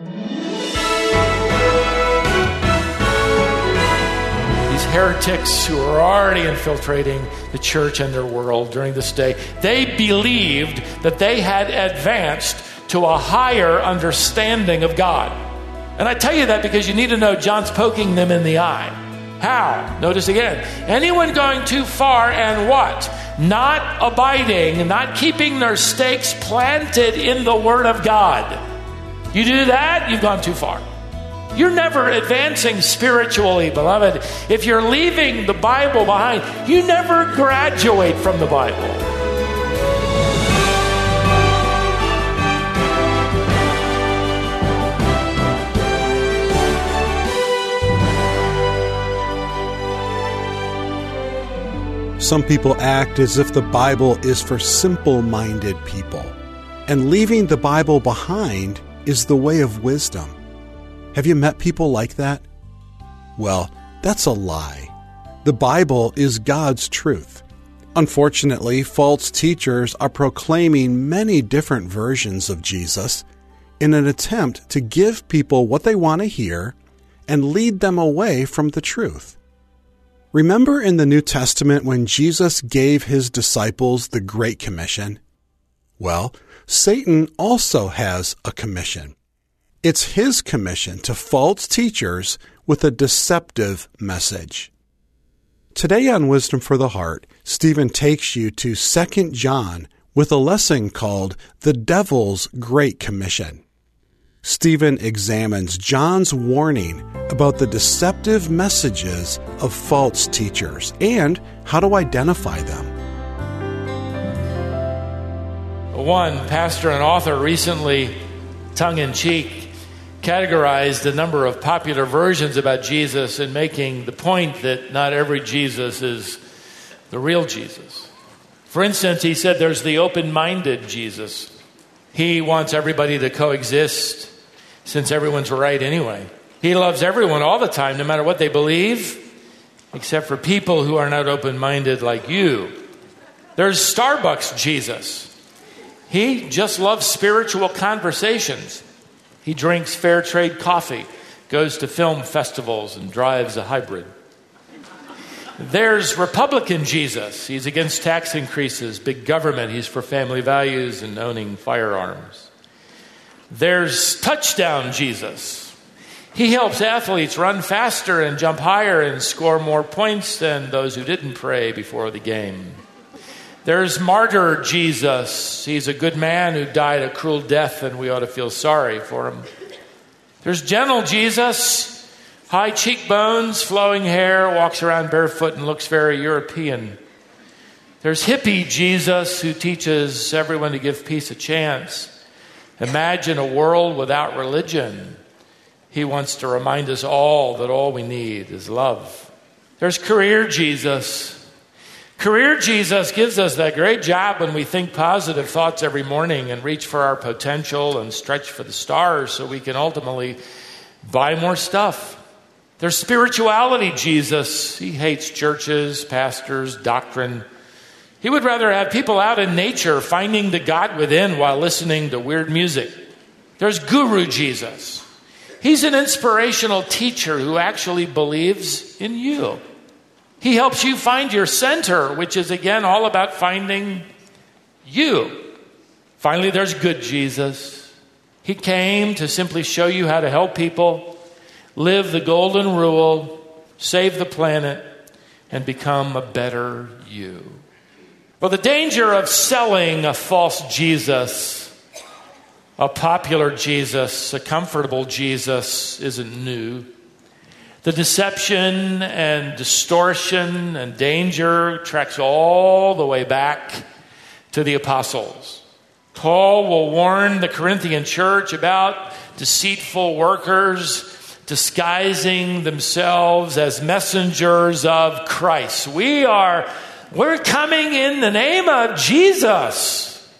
These heretics who are already infiltrating the church and their world during this day, they believed that they had advanced to a higher understanding of God. And I tell you that because you need to know John's poking them in the eye. How? Notice again. Anyone going too far and what? Not abiding, not keeping their stakes planted in the Word of God. You do that, you've gone too far. You're never advancing spiritually, beloved. If you're leaving the Bible behind, you never graduate from the Bible. Some people act as if the Bible is for simple minded people, and leaving the Bible behind is the way of wisdom. Have you met people like that? Well, that's a lie. The Bible is God's truth. Unfortunately, false teachers are proclaiming many different versions of Jesus in an attempt to give people what they want to hear and lead them away from the truth. Remember in the New Testament when Jesus gave his disciples the Great Commission? Well, Satan also has a commission. It's his commission to false teachers with a deceptive message. Today on Wisdom for the Heart, Stephen takes you to 2 John with a lesson called The Devil's Great Commission. Stephen examines John's warning about the deceptive messages of false teachers and how to identify them. One pastor and author recently, tongue in cheek, categorized a number of popular versions about Jesus and making the point that not every Jesus is the real Jesus. For instance, he said there's the open minded Jesus. He wants everybody to coexist since everyone's right anyway. He loves everyone all the time, no matter what they believe, except for people who are not open minded like you. There's Starbucks Jesus. He just loves spiritual conversations. He drinks fair trade coffee, goes to film festivals, and drives a hybrid. There's Republican Jesus. He's against tax increases, big government. He's for family values and owning firearms. There's touchdown Jesus. He helps athletes run faster and jump higher and score more points than those who didn't pray before the game. There's martyr Jesus. He's a good man who died a cruel death, and we ought to feel sorry for him. There's gentle Jesus. High cheekbones, flowing hair, walks around barefoot and looks very European. There's hippie Jesus who teaches everyone to give peace a chance. Imagine a world without religion. He wants to remind us all that all we need is love. There's career Jesus. Career Jesus gives us that great job when we think positive thoughts every morning and reach for our potential and stretch for the stars so we can ultimately buy more stuff. There's spirituality Jesus. He hates churches, pastors, doctrine. He would rather have people out in nature finding the God within while listening to weird music. There's Guru Jesus. He's an inspirational teacher who actually believes in you. He helps you find your center, which is again all about finding you. Finally, there's good Jesus. He came to simply show you how to help people live the golden rule, save the planet, and become a better you. Well, the danger of selling a false Jesus, a popular Jesus, a comfortable Jesus, isn't new. The deception and distortion and danger tracks all the way back to the apostles. Paul will warn the Corinthian church about deceitful workers disguising themselves as messengers of Christ. We are we're coming in the name of Jesus.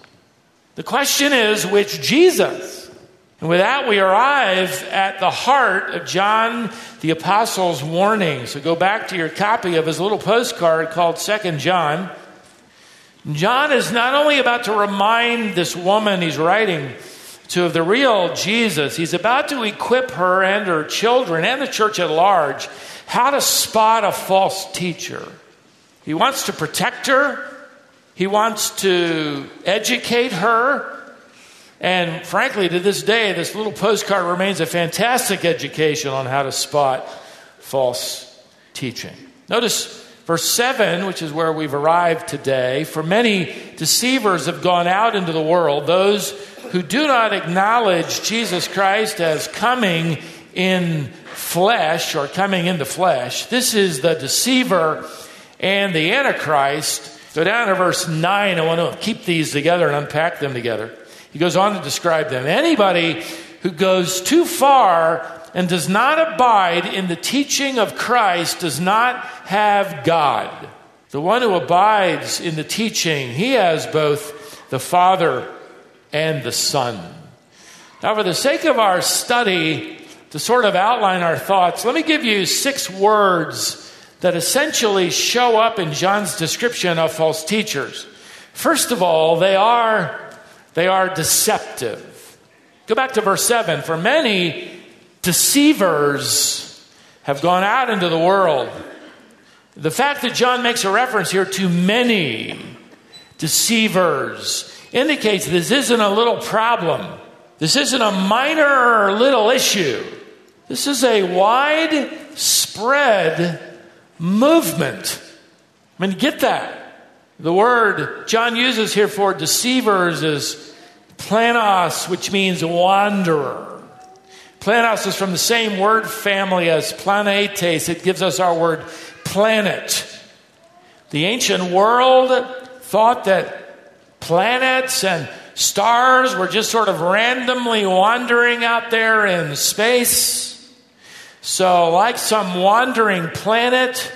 The question is, which Jesus? And with that, we arrive at the heart of John the Apostle's warning. So go back to your copy of his little postcard called Second John. John is not only about to remind this woman he's writing to of the real Jesus. He's about to equip her and her children and the church at large how to spot a false teacher. He wants to protect her, he wants to educate her. And frankly, to this day, this little postcard remains a fantastic education on how to spot false teaching. Notice verse 7, which is where we've arrived today. For many deceivers have gone out into the world, those who do not acknowledge Jesus Christ as coming in flesh or coming in the flesh. This is the deceiver and the Antichrist. Go down to verse 9. I want to keep these together and unpack them together. He goes on to describe them. Anybody who goes too far and does not abide in the teaching of Christ does not have God. The one who abides in the teaching, he has both the Father and the Son. Now, for the sake of our study, to sort of outline our thoughts, let me give you six words that essentially show up in John's description of false teachers. First of all, they are they are deceptive. Go back to verse 7. For many deceivers have gone out into the world. The fact that John makes a reference here to many deceivers indicates this isn't a little problem. This isn't a minor little issue. This is a widespread movement. I mean, get that. The word John uses here for deceivers is planos, which means wanderer. Planos is from the same word family as planetes. It gives us our word planet. The ancient world thought that planets and stars were just sort of randomly wandering out there in space. So, like some wandering planet,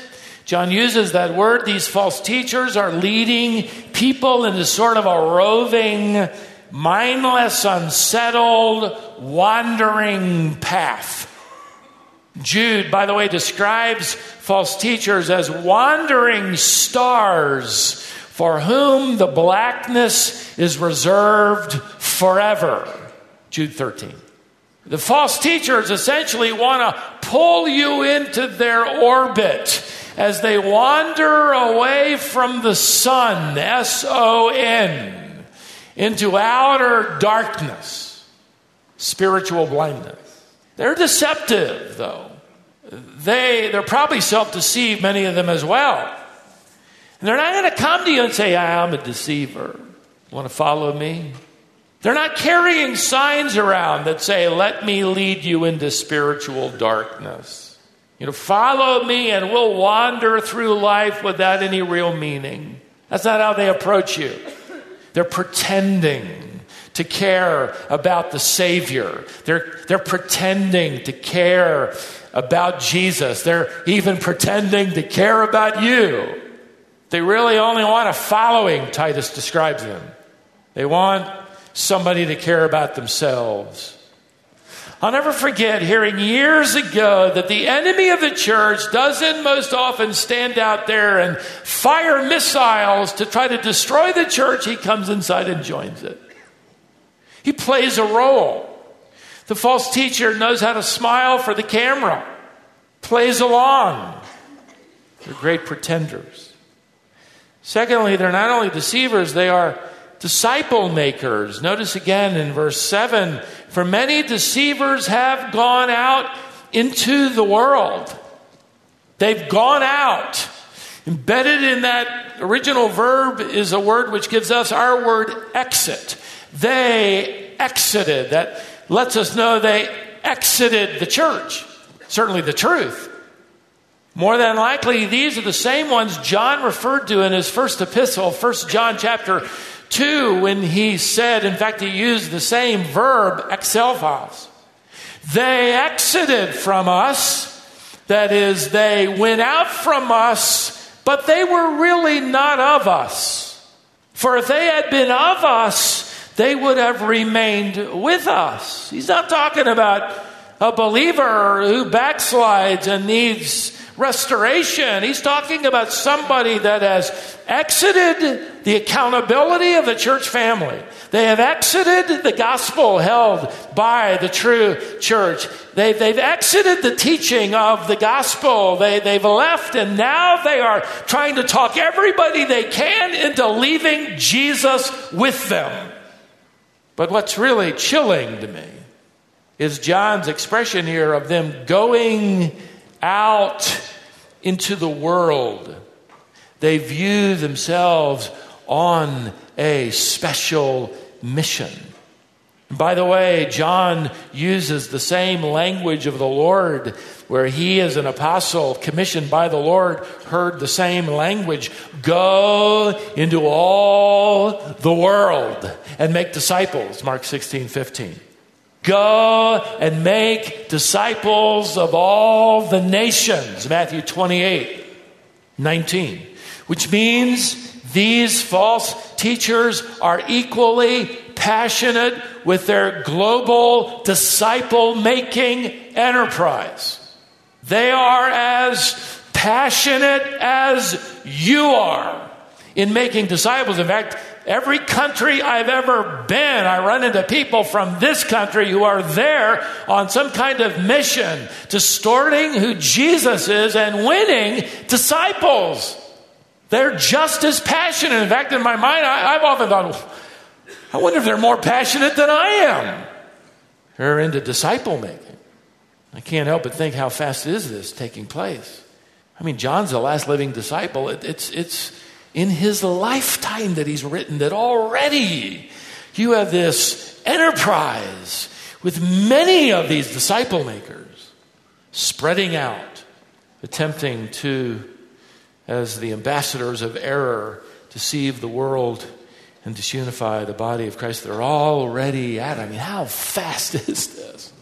John uses that word. These false teachers are leading people into sort of a roving, mindless, unsettled, wandering path. Jude, by the way, describes false teachers as wandering stars for whom the blackness is reserved forever. Jude 13. The false teachers essentially want to pull you into their orbit as they wander away from the sun, S O N, into outer darkness, spiritual blindness. They're deceptive, though. They, they're probably self deceived, many of them as well. And they're not going to come to you and say, I'm a deceiver. Want to follow me? They're not carrying signs around that say, Let me lead you into spiritual darkness. You know, follow me and we'll wander through life without any real meaning. That's not how they approach you. They're pretending to care about the Savior. They're, they're pretending to care about Jesus. They're even pretending to care about you. They really only want a following, Titus describes them. They want somebody to care about themselves. I'll never forget hearing years ago that the enemy of the church doesn't most often stand out there and fire missiles to try to destroy the church. He comes inside and joins it. He plays a role. The false teacher knows how to smile for the camera, plays along. They're great pretenders. Secondly, they're not only deceivers, they are disciple makers. Notice again in verse 7 For many deceivers have gone out into the world. They've gone out. Embedded in that original verb is a word which gives us our word exit. They exited. That lets us know they exited the church. Certainly the truth. More than likely, these are the same ones John referred to in his first epistle, 1 John chapter 2 when he said, in fact, he used the same verb, exelphos. They exited from us, that is, they went out from us, but they were really not of us. For if they had been of us, they would have remained with us. He's not talking about a believer who backslides and needs restoration. He's talking about somebody that has exited the accountability of the church family. They have exited the gospel held by the true church. They, they've exited the teaching of the gospel. They, they've left, and now they are trying to talk everybody they can into leaving Jesus with them. But what's really chilling to me is John's expression here of them going out into the world. They view themselves on a special mission. By the way, John uses the same language of the Lord where he, as an apostle commissioned by the Lord, heard the same language go into all the world and make disciples. Mark 16, 15. Go and make disciples of all the nations. Matthew 28, 19. Which means these false teachers are equally passionate with their global disciple making enterprise. They are as passionate as you are in making disciples. In fact, every country I've ever been, I run into people from this country who are there on some kind of mission, distorting who Jesus is and winning disciples. They're just as passionate. In fact, in my mind, I, have often thought, I wonder if they're more passionate than I am. They're into disciple making. I can't help but think how fast is this taking place. I mean, John's the last living disciple. It, it's, it's in his lifetime that he's written that already you have this enterprise with many of these disciple makers spreading out, attempting to as the ambassadors of error deceive the world and disunify the body of Christ. They're already at it. I mean, how fast is this?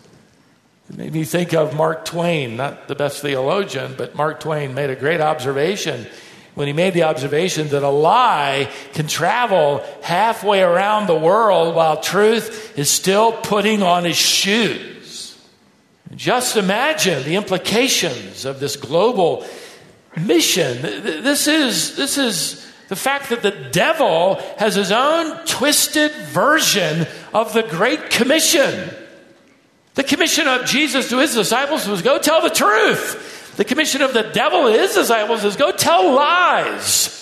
It made me think of Mark Twain, not the best theologian, but Mark Twain made a great observation when he made the observation that a lie can travel halfway around the world while truth is still putting on his shoes. Just imagine the implications of this global mission. This is, this is the fact that the devil has his own twisted version of the Great Commission. The commission of Jesus to his disciples was go tell the truth. The commission of the devil to his disciples is go tell lies.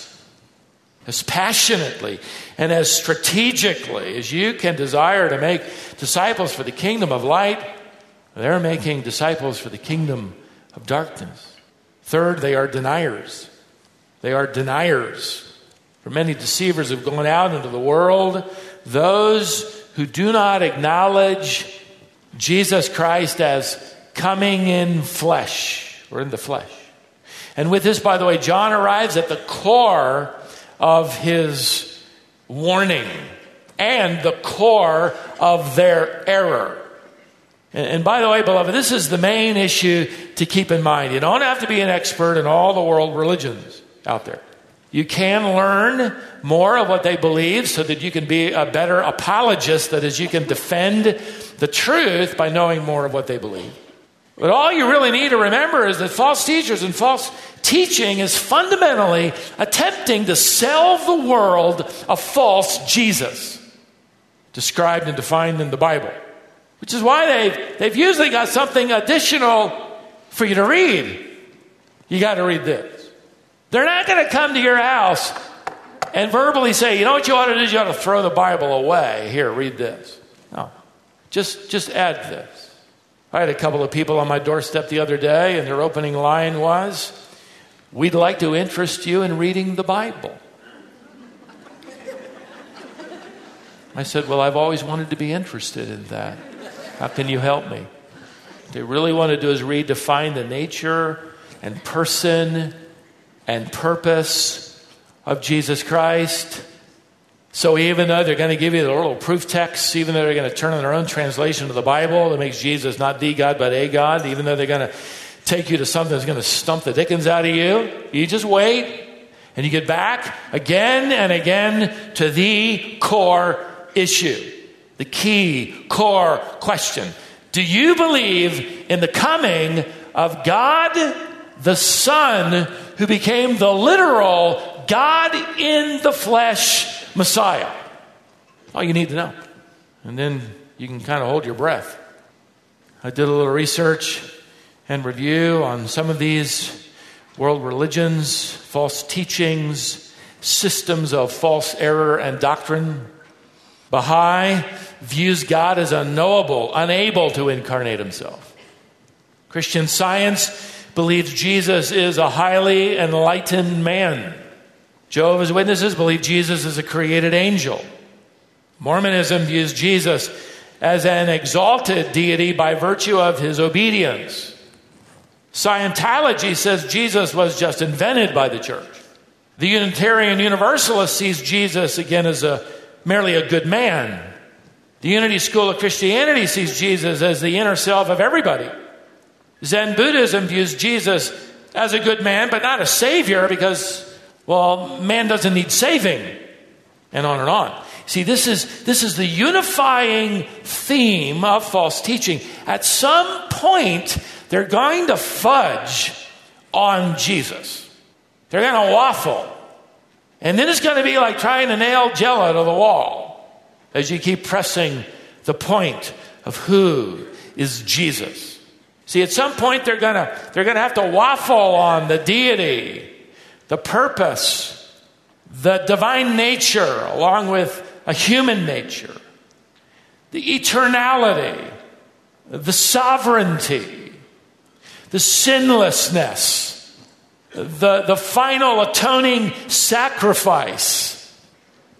As passionately and as strategically as you can desire to make disciples for the kingdom of light, they're making disciples for the kingdom of darkness. Third, they are deniers. They are deniers. For many deceivers have gone out into the world, those who do not acknowledge Jesus Christ as coming in flesh or in the flesh. And with this, by the way, John arrives at the core of his warning and the core of their error. And, by the way, beloved, this is the main issue to keep in mind. You don't have to be an expert in all the world religions out there. You can learn more of what they believe so that you can be a better apologist, that is, you can defend the truth by knowing more of what they believe. But all you really need to remember is that false teachers and false teaching is fundamentally attempting to sell the world a false Jesus, described and defined in the Bible. Which is why they've, they've usually got something additional for you to read. You got to read this. They're not going to come to your house and verbally say, you know what you ought to do? You ought to throw the Bible away. Here, read this. No. Just, just add this. I had a couple of people on my doorstep the other day, and their opening line was, We'd like to interest you in reading the Bible. I said, Well, I've always wanted to be interested in that. How can you help me? What they really want to do is redefine the nature and person and purpose of Jesus Christ. So even though they're going to give you the little proof texts, even though they're going to turn on their own translation of the Bible that makes Jesus not the God but a God, even though they're going to take you to something that's going to stump the dickens out of you, you just wait and you get back again and again to the core issue the key core question. Do you believe in the coming of God, the Son who became the literal God in the flesh Messiah. All you need to know. And then you can kind of hold your breath. I did a little research and review on some of these world religions, false teachings, systems of false error and doctrine. Baha'i views God as unknowable, unable to incarnate himself. Christian science believes Jesus is a highly enlightened man. Jehovah's Witnesses believe Jesus is a created angel. Mormonism views Jesus as an exalted deity by virtue of his obedience. Scientology says Jesus was just invented by the church. The Unitarian Universalist sees Jesus again as a merely a good man. The Unity School of Christianity sees Jesus as the inner self of everybody. Zen Buddhism views Jesus as a good man, but not a savior because, well, man doesn't need saving, and on and on. See, this is, this is the unifying theme of false teaching. At some point, they're going to fudge on Jesus. They're going to waffle. And then it's going to be like trying to nail jello to the wall as you keep pressing the point of who is Jesus. See, at some point they're going to they're going to have to waffle on the deity, the purpose, the divine nature along with a human nature, the eternality, the sovereignty, the sinlessness, the, the final atoning sacrifice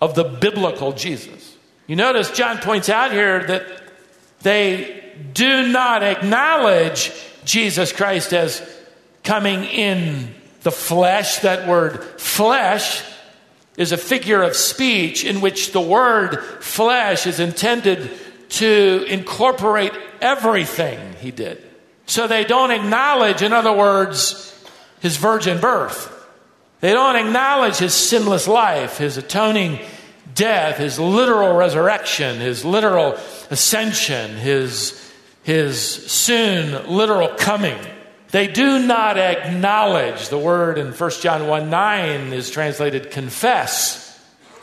of the biblical Jesus. You notice John points out here that they do not acknowledge Jesus Christ as coming in the flesh. That word flesh is a figure of speech in which the word flesh is intended to incorporate everything he did. So they don't acknowledge, in other words, his virgin birth. They don't acknowledge his sinless life, his atoning death, his literal resurrection, his literal ascension, his, his soon literal coming. They do not acknowledge the word in 1 John 1 9 is translated confess.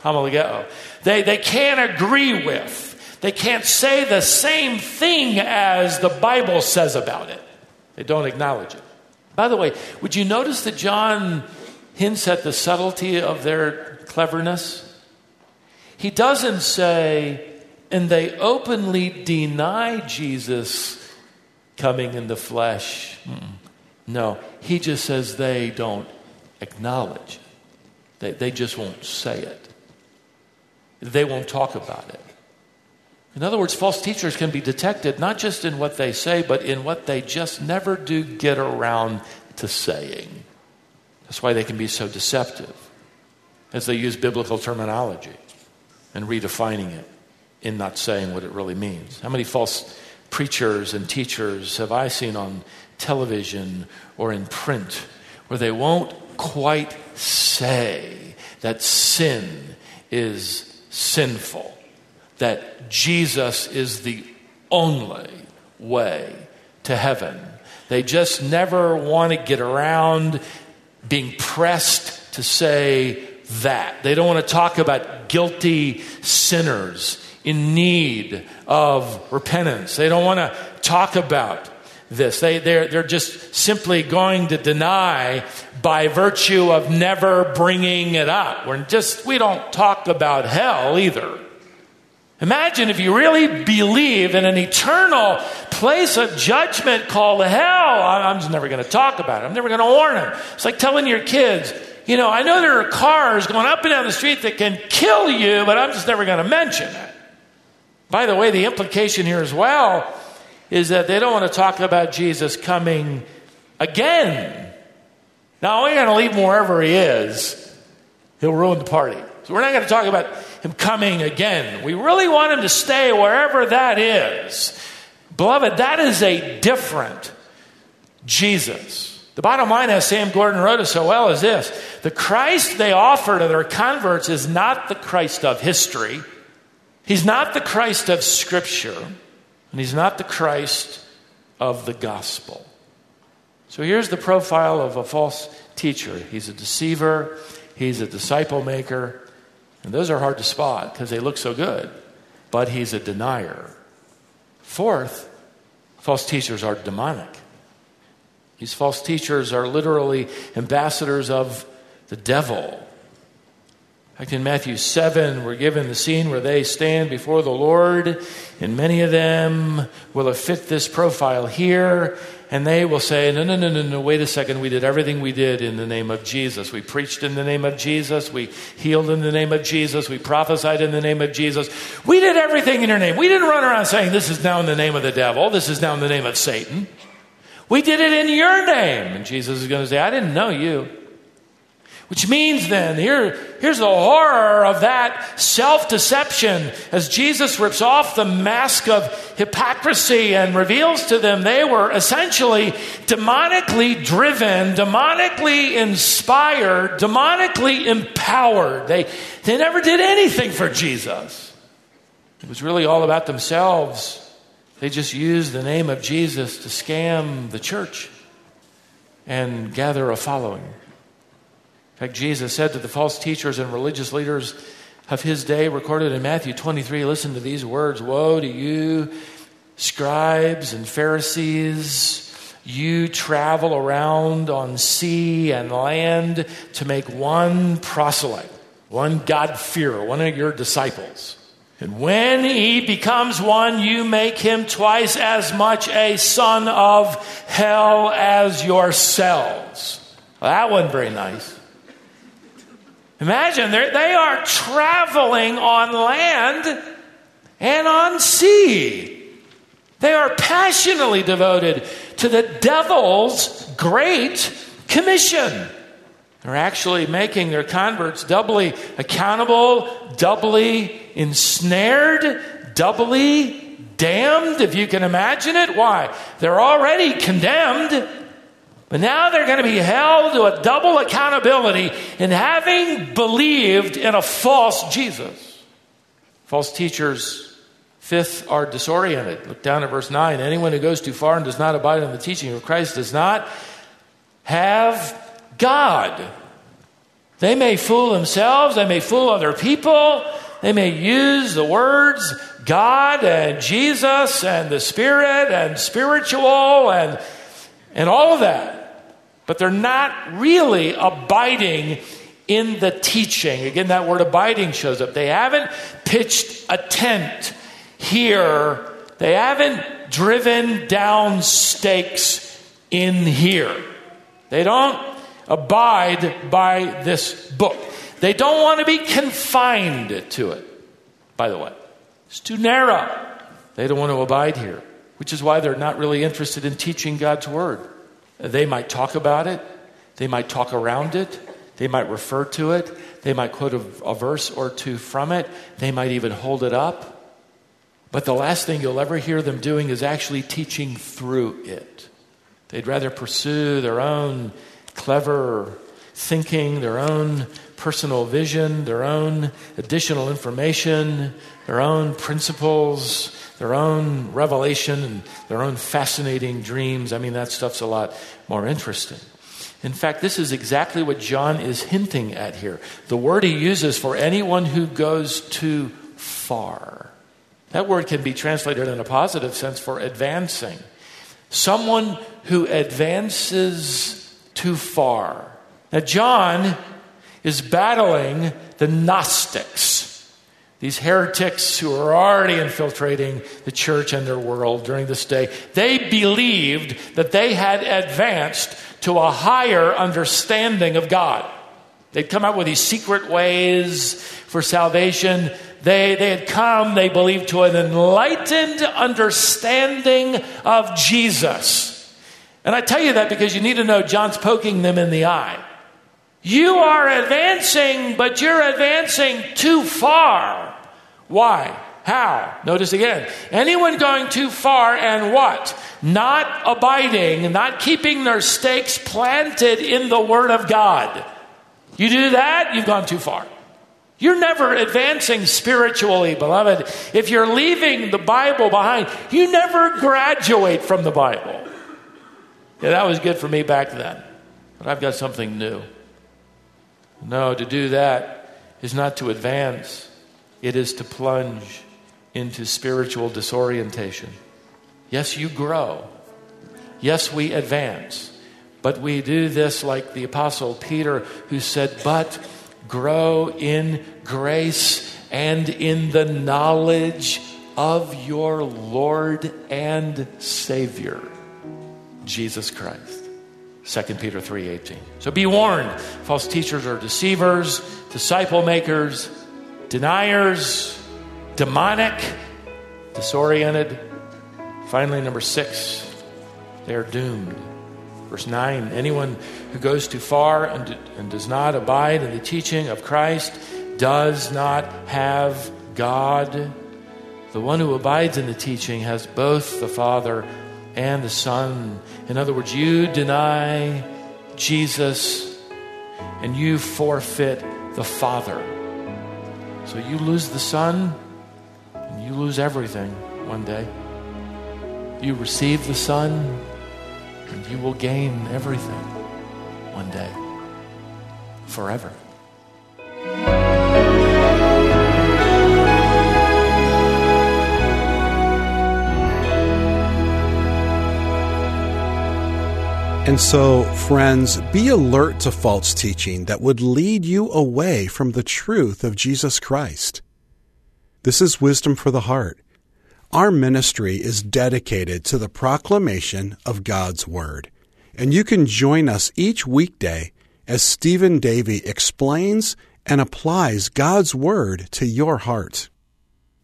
Homologeo. They, they can't agree with, they can't say the same thing as the Bible says about it. They don't acknowledge it. By the way, would you notice that John hints at the subtlety of their cleverness? He doesn't say, and they openly deny Jesus coming in the flesh. Mm-mm. No, he just says they don't acknowledge. They, they just won't say it. They won't talk about it. In other words, false teachers can be detected not just in what they say, but in what they just never do get around to saying. That's why they can be so deceptive as they use biblical terminology and redefining it in not saying what it really means. How many false preachers and teachers have I seen on television or in print where they won't quite say that sin is sinful, that Jesus is the only way to heaven. They just never want to get around being pressed to say that. They don't want to talk about guilty sinners in need of repentance. They don't want to talk about this. They, they're, they're just simply going to deny by virtue of never bringing it up. We're just, we don't talk about hell either. Imagine if you really believe in an eternal place of judgment called hell. I'm just never going to talk about it. I'm never going to warn them. It's like telling your kids, you know, I know there are cars going up and down the street that can kill you, but I'm just never going to mention it. By the way, the implication here as well is that they don't want to talk about Jesus coming again. Now, we're going to leave him wherever he is. He'll ruin the party. So we're not going to talk about him coming again. We really want him to stay wherever that is. Beloved, that is a different Jesus. The bottom line, as Sam Gordon wrote it so well, is this the Christ they offer to their converts is not the Christ of history. He's not the Christ of Scripture, and he's not the Christ of the gospel. So here's the profile of a false teacher he's a deceiver, he's a disciple maker, and those are hard to spot because they look so good, but he's a denier. Fourth, false teachers are demonic. These false teachers are literally ambassadors of the devil. Fact, in Matthew 7, we're given the scene where they stand before the Lord, and many of them will have fit this profile here, and they will say, No, no, no, no, no, wait a second. We did everything we did in the name of Jesus. We preached in the name of Jesus. We healed in the name of Jesus. We prophesied in the name of Jesus. We did everything in your name. We didn't run around saying, This is now in the name of the devil. This is now in the name of Satan. We did it in your name. And Jesus is going to say, I didn't know you. Which means then, here, here's the horror of that self deception as Jesus rips off the mask of hypocrisy and reveals to them they were essentially demonically driven, demonically inspired, demonically empowered. They, they never did anything for Jesus. It was really all about themselves. They just used the name of Jesus to scam the church and gather a following. In fact, Jesus said to the false teachers and religious leaders of his day, recorded in Matthew 23, listen to these words Woe to you, scribes and Pharisees! You travel around on sea and land to make one proselyte, one God-fearer, one of your disciples. And when he becomes one, you make him twice as much a son of hell as yourselves. Well, that wasn't very nice. Imagine they are traveling on land and on sea. They are passionately devoted to the devil's great commission. They're actually making their converts doubly accountable, doubly ensnared, doubly damned, if you can imagine it. Why? They're already condemned. But now they're going to be held to a double accountability in having believed in a false Jesus. False teachers, fifth, are disoriented. Look down at verse 9. Anyone who goes too far and does not abide in the teaching of Christ does not have God. They may fool themselves, they may fool other people, they may use the words God and Jesus and the Spirit and spiritual and, and all of that but they're not really abiding in the teaching. Again, that word abiding shows up. They haven't pitched a tent here, they haven't driven down stakes in here. They don't abide by this book. They don't want to be confined to it, by the way. It's too narrow. They don't want to abide here, which is why they're not really interested in teaching God's word. They might talk about it, they might talk around it, they might refer to it, they might quote a, a, verse or two from it, they might even hold it up. But the last thing you'll ever hear them doing is actually teaching through it. They'd rather pursue their own clever thinking, their own personal vision, their own additional information, their own principles, their own revelation and their own fascinating dreams. I mean, that stuff's a lot more interesting. In fact, this is exactly what John is hinting at here. The word he uses for anyone who goes too far. That word can be translated in a positive sense for advancing. Someone who advances too far. Now, John is battling the Gnostics these heretics who are already infiltrating the church and their world during this day, they believed that they had advanced to a higher understanding of God. They'd come up with these secret ways for salvation. They, they had come, they believed, to an enlightened understanding of Jesus. And I tell you that because you need to know John's poking them in the eye. You are advancing, but you're advancing too far. Why? How? Notice again. Anyone going too far and what? Not abiding, not keeping their stakes planted in the Word of God. You do that, you've gone too far. You're never advancing spiritually, beloved. If you're leaving the Bible behind, you never graduate from the Bible. Yeah, that was good for me back then, but I've got something new. No, to do that is not to advance, it is to plunge into spiritual disorientation. Yes, you grow. Yes, we advance. But we do this like the Apostle Peter, who said, But grow in grace and in the knowledge of your Lord and Savior, Jesus Christ. 2 Peter 3:18. So be warned, false teachers are deceivers, disciple makers, deniers, demonic, disoriented. Finally number 6, they are doomed. Verse 9 Anyone who goes too far and, and does not abide in the teaching of Christ does not have God. The one who abides in the teaching has both the Father and the Son. In other words, you deny Jesus and you forfeit the Father. So you lose the Son and you lose everything one day. You receive the Son and you will gain everything one day, forever. And so, friends, be alert to false teaching that would lead you away from the truth of Jesus Christ. This is Wisdom for the Heart. Our ministry is dedicated to the proclamation of God's Word, and you can join us each weekday as Stephen Davey explains and applies God's Word to your heart.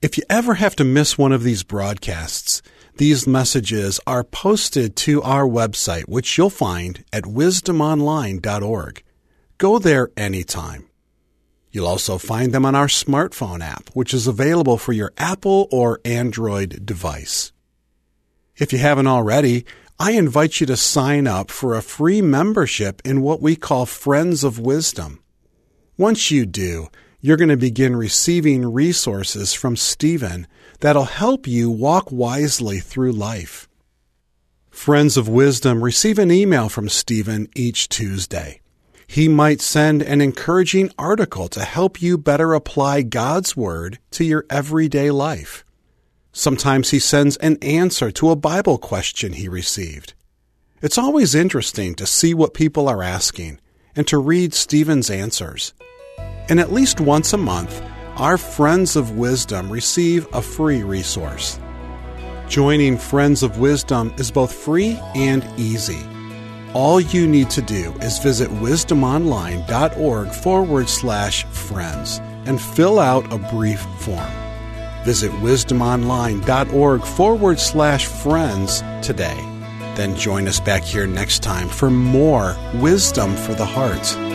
If you ever have to miss one of these broadcasts, these messages are posted to our website, which you'll find at wisdomonline.org. Go there anytime. You'll also find them on our smartphone app, which is available for your Apple or Android device. If you haven't already, I invite you to sign up for a free membership in what we call Friends of Wisdom. Once you do, you're going to begin receiving resources from Stephen that'll help you walk wisely through life. Friends of Wisdom receive an email from Stephen each Tuesday. He might send an encouraging article to help you better apply God's Word to your everyday life. Sometimes he sends an answer to a Bible question he received. It's always interesting to see what people are asking and to read Stephen's answers. And at least once a month, our Friends of Wisdom receive a free resource. Joining Friends of Wisdom is both free and easy. All you need to do is visit wisdomonline.org forward slash friends and fill out a brief form. Visit wisdomonline.org forward slash friends today. Then join us back here next time for more Wisdom for the Heart.